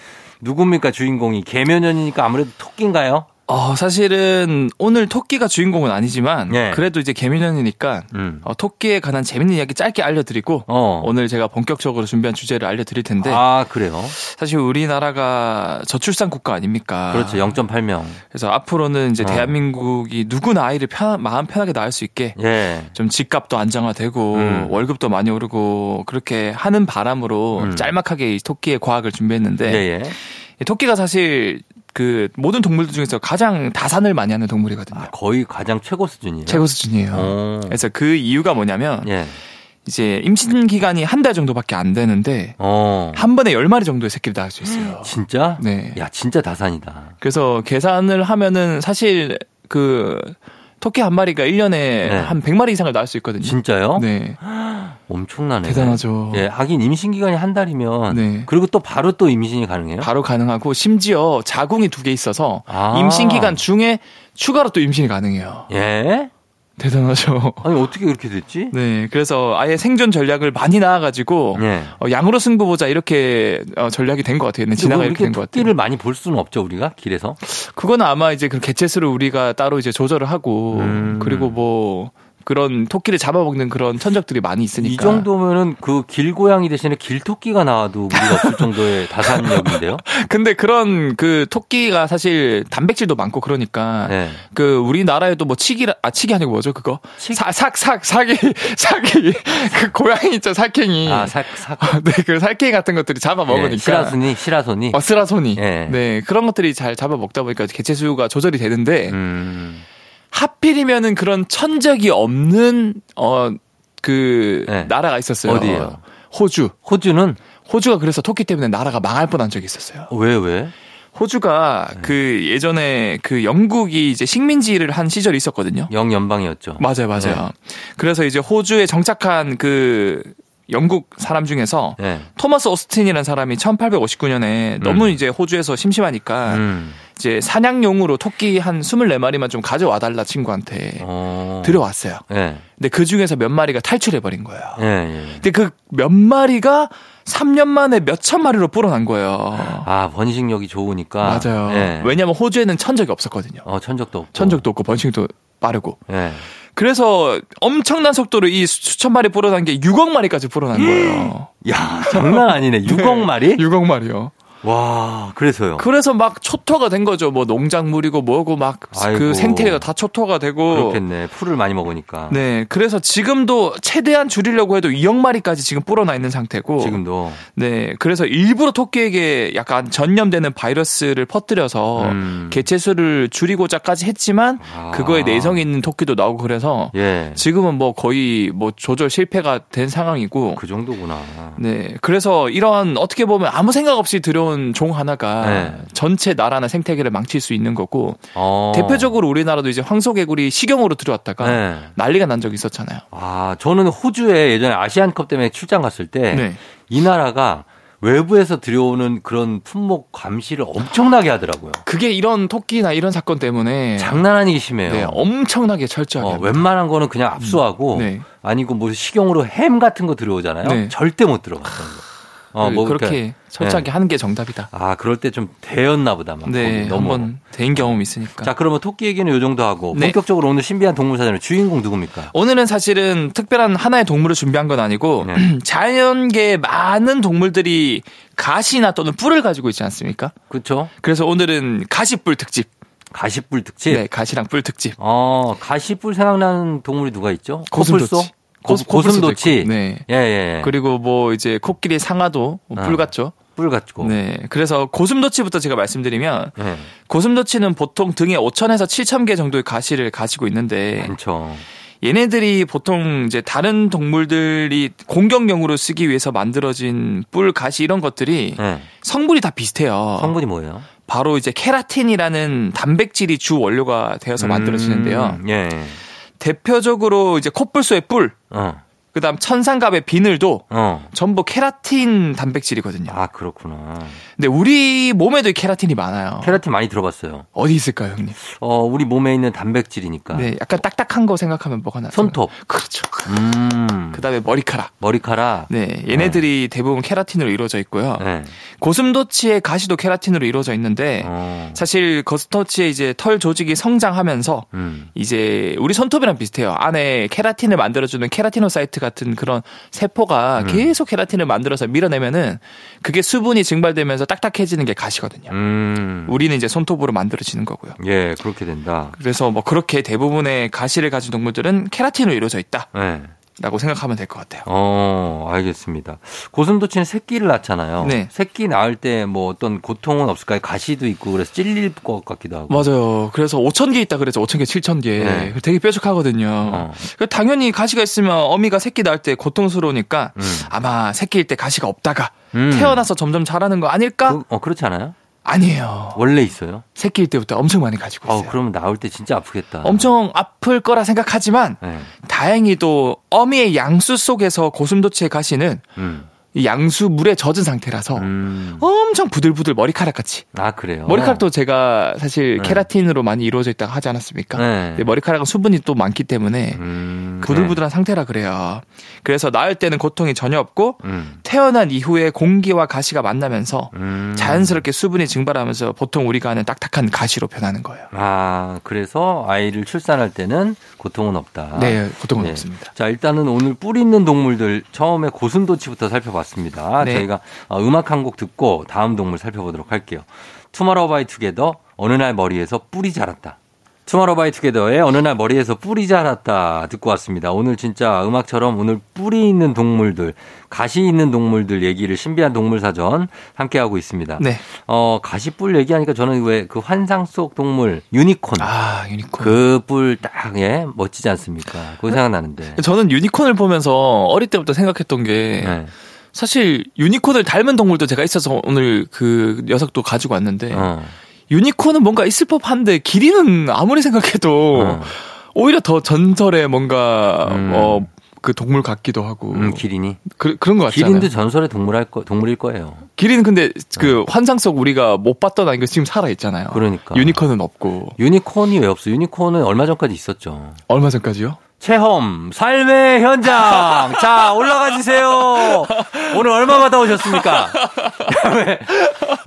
누굽니까 주인공이 계묘년이니까 아무래도 토끼인가요? 어, 사실은 오늘 토끼가 주인공은 아니지만 예. 그래도 이제 계묘년이니까 음. 어, 토끼에 관한 재밌는 이야기 짧게 알려드리고 어. 오늘 제가 본격적으로 준비한 주제를 알려드릴 텐데 아, 그래요? 사실 우리나라가 저출산 국가 아닙니까? 그렇죠. 0.8명. 그래서 앞으로는 이제 어. 대한민국이 누구나 아이를 편, 마음 편하게 낳을 수 있게 예. 좀 집값도 안정화되고 음. 월급도 많이 오르고 그렇게 하는 바람으로 음. 짤막하게 이 토끼의 과학을 준비했는데 예, 예. 이 토끼가 사실 그 모든 동물들 중에서 가장 다산을 많이 하는 동물이거든요. 아, 거의 가장 최고 수준이에요. 최고 수준이에요. 어. 그래서 그 이유가 뭐냐면 예. 이제 임신 기간이 한 달 정도밖에 안 되는데 어. 한 번에 열 마리 정도의 새끼를 낳을 수 있어요. [gasps] 진짜? 네. 야, 진짜 다산이다. 그래서 계산을 하면은 사실 그 토끼 한 마리가 1년에 네. 한 100마리 이상을 낳을 수 있거든요. 진짜요? 네. 엄청나네. 대단하죠. 예, 하긴 임신 기간이 한 달이면 네. 그리고 또 바로 또 임신이 가능해요? 바로 가능하고 심지어 자궁이 두 개 있어서 아. 임신 기간 중에 추가로 또 임신이 가능해요. 예? 대단하죠. [laughs] 아니 어떻게 그렇게 됐지? 네, 그래서 아예 생존 전략을 많이 나와가지고 예. 어, 양으로 승부 보자 이렇게 어, 전략이 된 것 같아요. 네, 뭐 이렇게 된 것 같아요. 토끼를 많이 볼 수는 없죠 우리가 길에서. 그거는 아마 이제 그 개체수를 우리가 따로 이제 조절을 하고 음. 그리고 뭐 그런 토끼를 잡아먹는 그런 천적들이 많이 있으니까. 이 정도면은 그 길고양이 대신에 길토끼가 나와도 무리가 없을 [laughs] 정도의 다산력인데요. 근데 그런 그 토끼가 사실 단백질도 많고 그러니까 네. 그 우리나라에도 뭐 치기라 아 치기 아니고 뭐죠 그거 치- 사삭삭 사기 사기 그 고양이 있죠 살쾡이 아, 사, 사, 네그 살쾡이 같은 것들이 잡아 먹으니까 예, 시라소니, 시라소니. 어, 쓰라소니 예. 네 그런 것들이 잘 잡아 먹다 보니까 개체 수가 조절이 되는데 음. 하필이면은 그런 천적이 없는 어그 네. 나라가 있었어요. 어디예요? 호주. 호주는 호주가 그래서 토끼 때문에 나라가 망할 뻔한 적이 있었어요. 왜 왜? 호주가 네. 네. 그 예전에 그 영국이 이제 식민지를 한 시절이 있었거든요. 영연방이었죠. 맞아요, 맞아요. 그래서 이제 호주에 정착한 그 영국 사람 중에서 네. 토마스 오스틴이라는 사람이 1859년에 너무 이제 호주에서 심심하니까 음. 이제 사냥용으로 토끼 한 24마리만 좀 가져와 달라 친구한테 어. 들여왔어요. 예. 근데 그 중에서 몇 마리가 탈출해 버린 거예요. 예, 예. 근데 그 몇 마리가 3년 만에 몇천 마리로 불어난 거예요. 아, 번식력이 좋으니까. 맞아요. 예. 왜냐면 호주에는 천적이 없었거든요. 어, 천적도 없고. 천적도 없고 번식도 빠르고. 예. 그래서 엄청난 속도로 이 수- 수천 마리 불어난 게 6억 마리까지 불어난 거예요. 야, 장난 아니네. [laughs] 6억 마리? 6억 마리요. 와, 그래서요. 그래서 막 초토가 된 거죠. 뭐 농작물이고 뭐고 막. 그 생태계가 다 초토가 되고. 그렇겠네. 풀을 많이 먹으니까. 네. 그래서 지금도 최대한 줄이려고 해도 2억 마리까지 지금 불어나 있는 상태고. 지금도. 네. 그래서 일부러 토끼에게 약간 전염되는 바이러스를 퍼뜨려서 음. 개체수를 줄이고자까지 했지만 아. 그거에 내성이 있는 토끼도 나오고 그래서 예. 지금은 뭐 거의 뭐 조절 실패가 된 상황이고 그 정도구나. 네. 그래서 이런 어떻게 보면 아무 생각 없이 들어온 종 하나가 네. 전체 나라나 생태계를 망칠 수 있는 거고 어. 대표적으로 우리나라도 이제 황소개구리 식용으로 들어왔다가 네. 난리가 난 적이 있었잖아요. 아, 저는 호주에 예전에 아시안컵 때문에 출장 갔을 때이 네. 나라가 외부에서 들여오는 그런 품목 감시를 엄청나게 하더라고요. 그게 이런 토끼나 이런 사건 때문에 장난 아니게 심해요. 네, 엄청나게 철저하게 어. 웬만한 거는 그냥 압수하고 네. 아니고 뭐 식용으로 햄 같은 거 들어오잖아요. 네. 절대 못 들어갔던 거. 어, 뭐 그렇게 그러니까, 철저하게 하는 게 정답이다. 아, 그럴 때 좀 되었나 보다. 막 네, 너무. 한번 대인 경험 이 있으니까. 자, 그러면 토끼 얘기는 요 정도 하고 네. 본격적으로 오늘 신비한 동물 사전의 주인공 누굽니까? 오늘은 사실은 특별한 하나의 동물을 준비한 건 아니고 네. [clears throat] 자연계에 많은 동물들이 가시나 또는 뿔을 가지고 있지 않습니까? 그렇죠? 그래서 오늘은 가시뿔 특집. 가시뿔 특집. 네, 가시랑 뿔 특집. 어, 가시뿔 생각나는 동물이 누가 있죠? 고슴도치. 코뿔소? 고, 고슴도치. 네. 예, 예. 예. 그리고 뭐 이제 코끼리 상아도 뭐 어. 뿔 같죠. 뿔 가지고. 네. 그래서 고슴도치부터 제가 말씀드리면 네. 고슴도치는 보통 등에 5천에서 7천 개 정도의 가시를 가지고 있는데 많죠. 얘네들이 보통 이제 다른 동물들이 공격용으로 쓰기 위해서 만들어진 뿔, 가시 이런 것들이 네. 성분이 다 비슷해요. 성분이 뭐예요? 바로 이제 케라틴이라는 단백질이 주 원료가 되어서 만들어지는데요. 음, 예. 대표적으로 이제 코뿔소의 뿔, 어. 그다음 천상갑의 비늘도 어. 전부 케라틴 단백질이거든요. 아, 그렇구나. 근데 우리 몸에도 이 케라틴이 많아요. 케라틴 많이 들어봤어요. 어디 있을까요, 형님? 어, 우리 몸에 있는 단백질이니까. 네, 약간 딱딱한 거 생각하면 뭐가 나죠? 손톱. [laughs] 그렇죠. 음. 그다음에 머리카락. 머리카락. 네, 얘네들이 대부분 케라틴으로 이루어져 있고요. 네. 고슴도치의 가시도 케라틴으로 이루어져 있는데 어. 사실 고슴도치의 이제 털 조직이 성장하면서 음. 이제 우리 손톱이랑 비슷해요. 안에 케라틴을 만들어주는 케라티노사이트 같은 그런 세포가 음. 계속 케라틴을 만들어서 밀어내면은 그게 수분이 증발되면서 딱딱해지는 게 가시거든요. 음. 우리는 이제 손톱으로 만들어지는 거고요. 예, 그렇게 된다. 그래서 뭐 그렇게 대부분의 가시를 가진 동물들은 케라틴으로 이루어져 있다 라고 네. 생각하면 될 것 같아요. 어, 알겠습니다. 고슴도치는 새끼를 낳잖아요. 네. 새끼 낳을 때 뭐 어떤 고통은 없을까요? 가시도 있고 그래서 찔릴 것 같기도 하고. 맞아요. 그래서 5천 개 있다 그래서 5천 개, 7천 개. 네. 되게 뾰족하거든요. 어. 그 당연히 가시가 있으면 어미가 새끼 낳을 때 고통스러우니까 음. 아마 새끼일 때 가시가 없다가 음. 태어나서 점점 자라는 거 아닐까? 그, 어, 그렇지 않아요? 아니에요. 원래 있어요? 새끼일 때부터 엄청 많이 가지고 어, 있어요. 그러면 나올 때 진짜 아프겠다. 엄청 아플 거라 생각하지만 네. 다행히도 어미의 양수 속에서 고슴도치의 가시는 음. 이 양수 물에 젖은 상태라서 음. 엄청 부들부들 머리카락 같이. 아, 그래요? 머리카락도 제가 사실 네. 케라틴으로 많이 이루어져 있다고 하지 않았습니까? 네. 머리카락은 수분이 또 많기 때문에 음. 부들부들한 상태라 그래요. 그래서 낳을 때는 고통이 전혀 없고 네. 음. 태어난 이후에 공기와 가시가 만나면서 음. 자연스럽게 수분이 증발하면서 보통 우리가 아는 딱딱한 가시로 변하는 거예요. 아, 그래서 아이를 출산할 때는 고통은 없다. 네, 고통은 네. 없습니다. 자, 일단은 오늘 뿔 있는 동물들 처음에 고슴도치부터 살펴봤습니다. 네. 저희가 어, 음악 한 곡 듣고 다음 동물 살펴보도록 할게요. 투마로우바이 투게더 어느 날 머리에서 뿔이 자랐다. 투마로우바이 투게더의 어느 날 머리에서 뿔이 자랐다 듣고 왔습니다. 오늘 진짜 음악처럼 오늘 뿔이 있는 동물들, 가시 있는 동물들 얘기를 신비한 동물 사전 함께 하고 있습니다. 네. 어, 가시 뿔 얘기하니까 저는 왜 그 환상 속 동물 유니콘 아, 유니콘. 그 뿔 딱, 예, 멋지지 않습니까? 그거 생각나는데. 저는 유니콘을 보면서 어릴 때부터 생각했던 게 네. 사실 유니콘을 닮은 동물도 제가 있어서 오늘 그 녀석도 가지고 왔는데 어. 유니콘은 뭔가 있을 법한데 기린은 아무리 생각해도 어. 오히려 더 전설의 뭔가 음. 어 그 동물 같기도 하고 음, 기린이. 그, 그런 것 같잖아요. 기린도 전설의 동물 할 거, 동물일 거예요. 기린 근데 그 환상 속 우리가 못 봤던 아이가 지금 살아 있잖아요. 그러니까. 유니콘은 없고 유니콘이 왜 없어? 유니콘은 얼마 전까지 있었죠. 얼마 전까지요? 체험, 삶의 현장. 자, 올라가 주세요. 오늘 얼마 받아오셨습니까?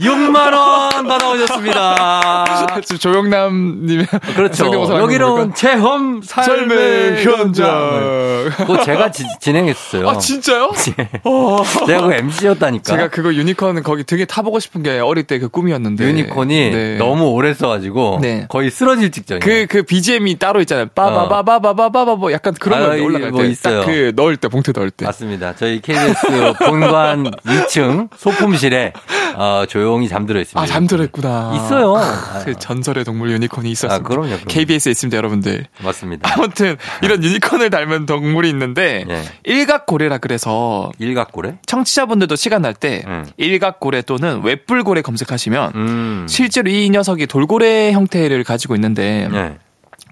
6만원 받아오셨습니다. 지금 조영남님의 그렇죠. 여기는? 체험, 삶의, 현장. 그거 제가 지- 진행했어요. 아 진짜요? 예. [laughs] 어. 제가 그 MC였다니까. 제가 그거 유니콘 거기 등에 타보고 싶은 게 어릴 때 그 꿈이었는데 유니콘이 네. 너무 오래 써가지고 네. 거의 쓰러질 직전이에요. 그, 그 BGM이 따로 있잖아요. 빠바바바바바바바 뭐 약간 그런 아, 거 이- 올라갈 뭐 때. 있어요. 딱그 넣을 때, 봉투 넣을 때. 맞습니다. 저희 KBS 본관 [laughs] 2층 소품실에 어, 조용히 잠들어 있습니다. 아, 잠들어 있구나. 있어요. 아, 그 전설의 동물 유니콘이 있었습니다. 아, 그럼요, 그럼요. KBS에 있습니다, 여러분들. 맞습니다. 아무튼 이런 유니콘을 닮은 동물이 있는데 예. 일각고래라 그래서 일각고래? 청취자분들도 시간 날때 음. 일각고래 또는 웹불고래 검색하시면 음. 실제로 이 녀석이 돌고래 형태를 가지고 있는데 네.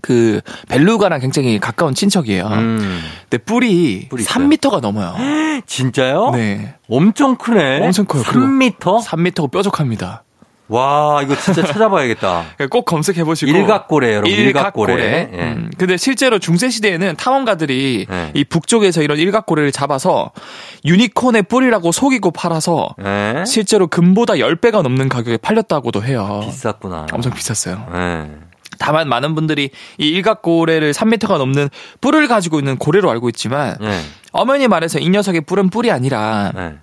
그 벨루가랑 굉장히 가까운 친척이에요. 음. 근데 뿔이, 뿔이 있어요? 3m가 넘어요. [gasps] 진짜요? 네. 엄청 크네. 엄청 커요. 3m? 3m고 뾰족합니다. 와, 이거 진짜 [laughs] 찾아봐야겠다. 꼭 검색해 보시고 일각고래, 여러분. 일각고래. 일각고래. 예. 음, 근데 실제로 중세 시대에는 탐험가들이 네. 이 북쪽에서 이런 일각고래를 잡아서 유니콘의 뿔이라고 속이고 팔아서 예? 실제로 금보다 10배가 넘는 가격에 팔렸다고도 해요. 비쌌구나. 엄청 비쌌어요. 예. 다만 많은 분들이 이 일각고래를 3m가 넘는 뿔을 가지고 있는 고래로 알고 있지만 예. 어머니 말해서 이 녀석의 뿔은 뿔이 아니라 예.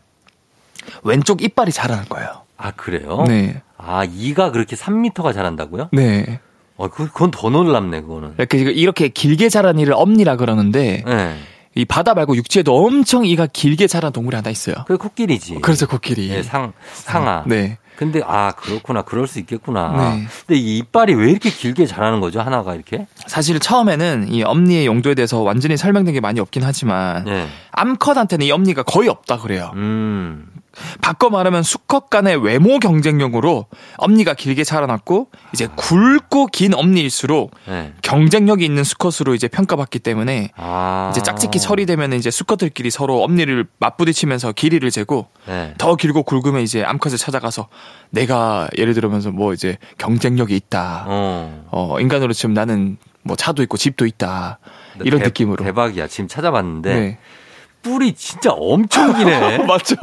왼쪽 이빨이 자라는 거예요. 아, 그래요? 네. 아, 이가 그렇게 3m가 자란다고요? 네. 어, 그- 그건 더 놀랍네, 그거는. 이렇게, 이렇게 길게 자란 이를 엄니라 그러는데 예. 이 바다 말고 육지에도 엄청 이가 길게 자란 동물이 하나 있어요. 그게 코끼리지. 그래서 코끼리. 예, 상 상아. 네. 근데 아 그렇구나. 그럴 수 있겠구나. 네. 근데 이 이빨이 왜 이렇게 길게 자라는 거죠? 하나가 이렇게? 사실 처음에는 이 엄니의 용도에 대해서 완전히 설명된 게 많이 없긴 하지만 예. 암컷한테는 이 엄니가 거의 없다 그래요. 음. 바꿔 말하면 수컷 간의 외모 경쟁력으로 엄니가 길게 자라났고 이제 굵고 긴 엄니일수록 예. 경쟁력이 있는 수컷으로 이제 평가받기 때문에 아. 이제 짝짓기 처리 되면 이제 수컷들끼리 서로 엄니를 맞부딪히면서 길이를 재고 예. 더 길고 굵으면 이제 암컷을 찾아가서 내가 예를 들면서 뭐 이제 경쟁력이 있다. 어. 어, 인간으로 치면 나는 뭐 차도 있고 집도 있다. 이런 대- 느낌으로. 대박이야. 지금 찾아봤는데 네. 뿔이 진짜 엄청 기네. [laughs] 맞죠?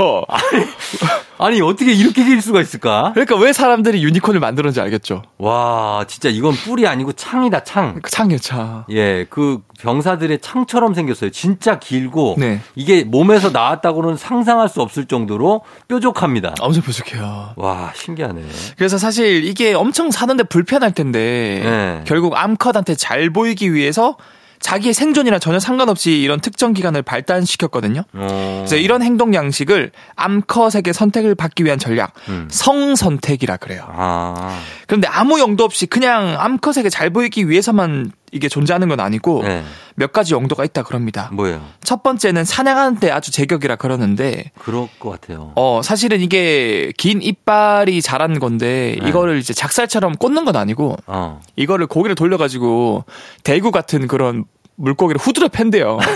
아니 어떻게 이렇게 길 수가 있을까? 그러니까 왜 사람들이 유니콘을 만들었는지 알겠죠? 와, 진짜 이건 뿔이 아니고 창이다, 창. 그 창여차. 예, 그 병사들의 창처럼 생겼어요. 진짜 길고 네. 이게 몸에서 나왔다고는 상상할 수 없을 정도로 뾰족합니다. 엄청 뾰족해요. 와, 신기하네. 그래서 사실 이게 엄청 사는데 불편할 텐데 네. 결국 암컷한테 잘 보이기 위해서 자기의 생존이랑 전혀 상관없이 이런 특정 기관을 발달시켰거든요. 어. 그래서 이런 행동 양식을 암컷에게 선택을 받기 위한 전략, 음. 성선택이라 그래요. 아, 그런데 아무 용도 없이 그냥 암컷에게 잘 보이기 위해서만 이게 존재하는 건 아니고 네. 몇 가지 용도가 있다 그럽니다. 뭐예요? 첫 번째는 사냥하는 데 아주 제격이라 그러는데 그럴 것 같아요. 어 사실은 이게 긴 이빨이 자란 건데 네. 이거를 이제 작살처럼 꽂는 건 아니고 어. 이거를 고기를 돌려가지고 대구 같은 그런 물고기를 후드려 팬대요. [laughs]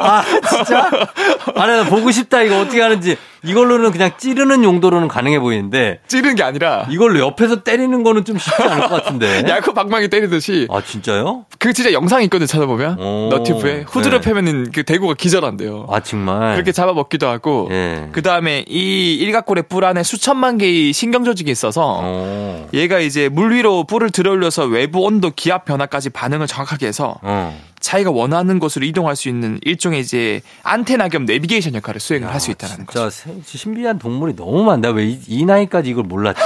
아, 진짜? 아, 나 보고 싶다. 이거 어떻게 하는지. 이걸로는 그냥 찌르는 용도로는 가능해 보이는데 찌르는 게 아니라 이걸로 옆에서 때리는 거는 좀 쉽지 않을 것 같은데. [laughs] 야구 방망이 때리듯이 아, 진짜요? 그 진짜 영상이 있거든 요 찾아보면 오, 너티브에 후드려 네. 패면은 그 대구가 기절한대요. 아, 정말. 그렇게 잡아먹기도 하고 예. 그 다음에 이 일각골의 뿔 안에 수천만 개의 신경 조직이 있어서 어. 얘가 이제 물 위로 뿔을 들어올려서 외부 온도 기압 변화까지 반응을 정확하게 해서 어. 자기가 원하는 곳으로 이동할 수 있는 일종의 이제 안테나 겸 내비게이션 역할을 수행을 할 수 있다는 진짜 거죠. 세- 신비한 동물이 너무 많다. 왜이 나이까지 이걸 몰랐지?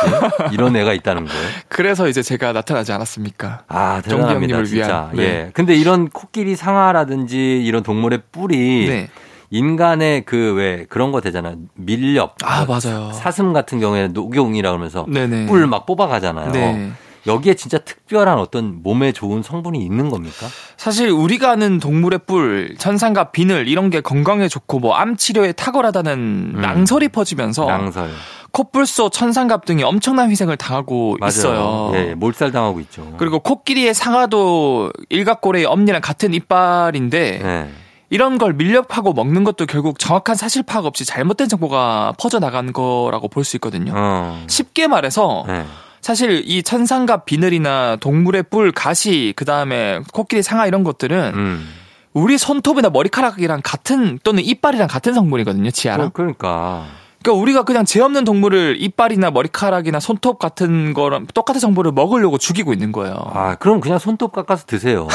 이런 애가 있다는 거. [laughs] 그래서 이제 제가 나타나지 않았습니까? 아, 대단합니다. 진짜. 위한, 네. 예. 근데 이런 코끼리 상아라든지 이런 동물의 뿔이 네. 인간의 그 왜 그런 거 되잖아요. 밀렵. 아 맞아요. 사슴 같은 경우에는 녹용이라 그러면서. 뿔 막 뽑아가잖아요. 네. 여기에 진짜 특별한 어떤 몸에 좋은 성분이 있는 겁니까? 사실 우리가 아는 동물의 뿔, 천상갑, 비늘 이런 게 건강에 좋고 뭐 암 치료에 탁월하다는 음. 낭설이 퍼지면서 낭설. 코뿔소, 천상갑 등이 엄청난 희생을 당하고 맞아요. 있어요. 예, 몰살 당하고 있죠. 그리고 코끼리의 상아도 일각고래의 엄니랑 같은 이빨인데 네. 이런 걸 밀렵하고 먹는 것도 결국 정확한 사실 파악 없이 잘못된 정보가 퍼져 나간 거라고 볼 수 있거든요. 어. 쉽게 말해서 네. 사실 이 천상갑 비늘이나 동물의 뿔, 가시, 그 다음에 코끼리 상아 이런 것들은 음. 우리 손톱이나 머리카락이랑 같은 또는 이빨이랑 같은 성분이거든요, 치아랑. 어, 그러니까. 그러니까 우리가 그냥 죄 없는 동물을 이빨이나 머리카락이나 손톱 같은 거랑 똑같은 정보를 먹으려고 죽이고 있는 거예요. 아, 그럼 그냥 손톱 깎아서 드세요.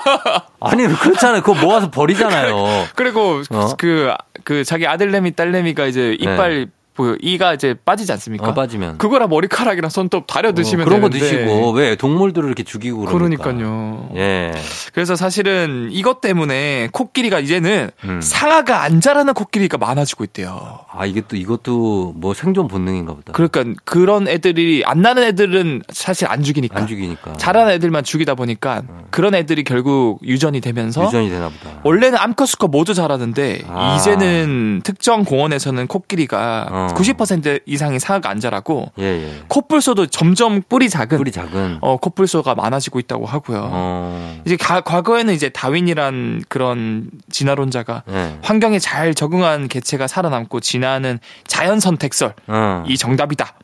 [laughs] 아니, 그렇잖아요. 그거 모아서 버리잖아요. 그리고 어? 그, 그 자기 아들내미, 딸내미가 이제 이빨, 뭐 이가 이제 빠지지 않습니까? 네. 어, 빠지면. 그거랑 머리카락이랑 손톱 다려 드시면 어, 그런 거 되는데. 드시고 왜 동물들을 이렇게 죽이고 그러니까. 그러니까요. 예. 그래서 사실은 이것 때문에 코끼리가 이제는 음. 상아가 안 자라는 코끼리가 많아지고 있대요. 아, 이게 또 이것도 뭐 생존 본능인가 보다. 그러니까 그런 애들이 안 나는 애들은 사실 안 죽이니까. 안 죽이니까. 자라는 애들만 죽이다 보니까 그런 애들이 결국 유전이 되면서 유전이 되나 보다. 원래는 암컷 수컷 모두 자라는데 아. 이제는 특정 공원에서는 코끼리가 어. 90% 이상이 상아가 안 자라고 예, 예. 코뿔소도 점점 뿔이 작은 뿔이 작은. 어, 코뿔소가 많아지고 있다고 하고요. 어. 이제 가- 과거에는 이제 다윈이란 그런 진화론자가 예. 환경에 잘 적응한 개체가 살아남고 진화하는 자연 선택설 어. 이 정답이다.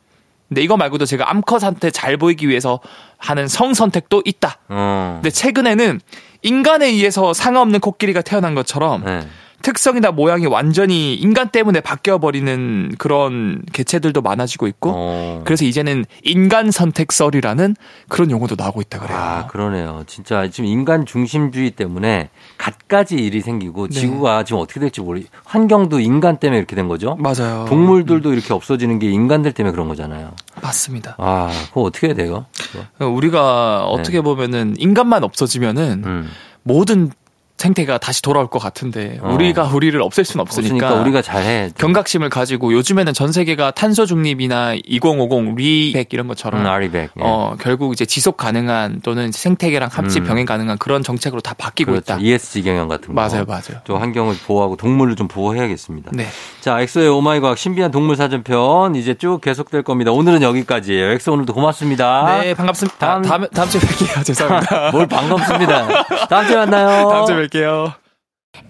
근데 이거 말고도 제가 암컷한테 잘 보이기 위해서 하는 성 선택도 있다. 어. 근데 최근에는 인간에 의해서 상하 없는 코끼리가 태어난 것처럼 네. 특성이나 모양이 완전히 인간 때문에 바뀌어 버리는 그런 개체들도 많아지고 있고 어. 그래서 이제는 인간 선택설이라는 그런 용어도 나오고 있다 그래요. 아, 그러네요. 진짜 지금 인간 중심주의 때문에 갖가지 일이 생기고 네. 지구가 지금 어떻게 될지 모르. 환경도 인간 때문에 이렇게 된 거죠. 맞아요. 동물들도 이렇게 없어지는 게 인간들 때문에 그런 거잖아요. 맞습니다. 아, 그거 어떻게 해야 돼요? 그거? 우리가 어떻게 보면은 인간만 없어지면은 음. 모든 생태가 다시 돌아올 것 같은데 어. 우리가 우리를 없앨 수는 없으니까, 없으니까 우리가 잘해. 경각심을 가지고 요즘에는 전 세계가 탄소 중립이나 2050 리백 이런 것처럼 음, 아리백. 예. 어 결국 이제 지속 가능한 또는 생태계랑 합치 음. 병행 가능한 그런 정책으로 다 바뀌고 그렇죠. 있다. ESG 경영 같은 거. 맞아요, 맞아요. 또 환경을 보호하고 동물을 좀 보호해야겠습니다. 네. 자, 엑소의 오마이 과학 신비한 동물 사전편 이제 쭉 계속될 겁니다. 오늘은 여기까지예요. 엑소 오늘도 고맙습니다. 네, 반갑습니다. 다음- 다음 다음 주에 뵐게요. [laughs] 죄송합니다. 뭘 반갑습니다. 다음 주에 만나요. 다음 주에 뵐게요.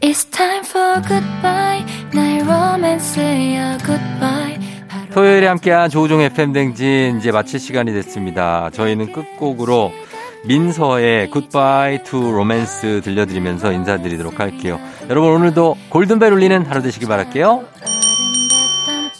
It's time for goodbye 나의 로맨스야 goodbye 바로 토요일에 함께한 조우종 FM 대행진 이제 마칠 시간이 됐습니다. 저희는 끝곡으로 민서의 Goodbye to Romance 들려드리면서 인사드리도록 할게요. 여러분 오늘도 골든벨 울리는 하루 되시길 바랄게요.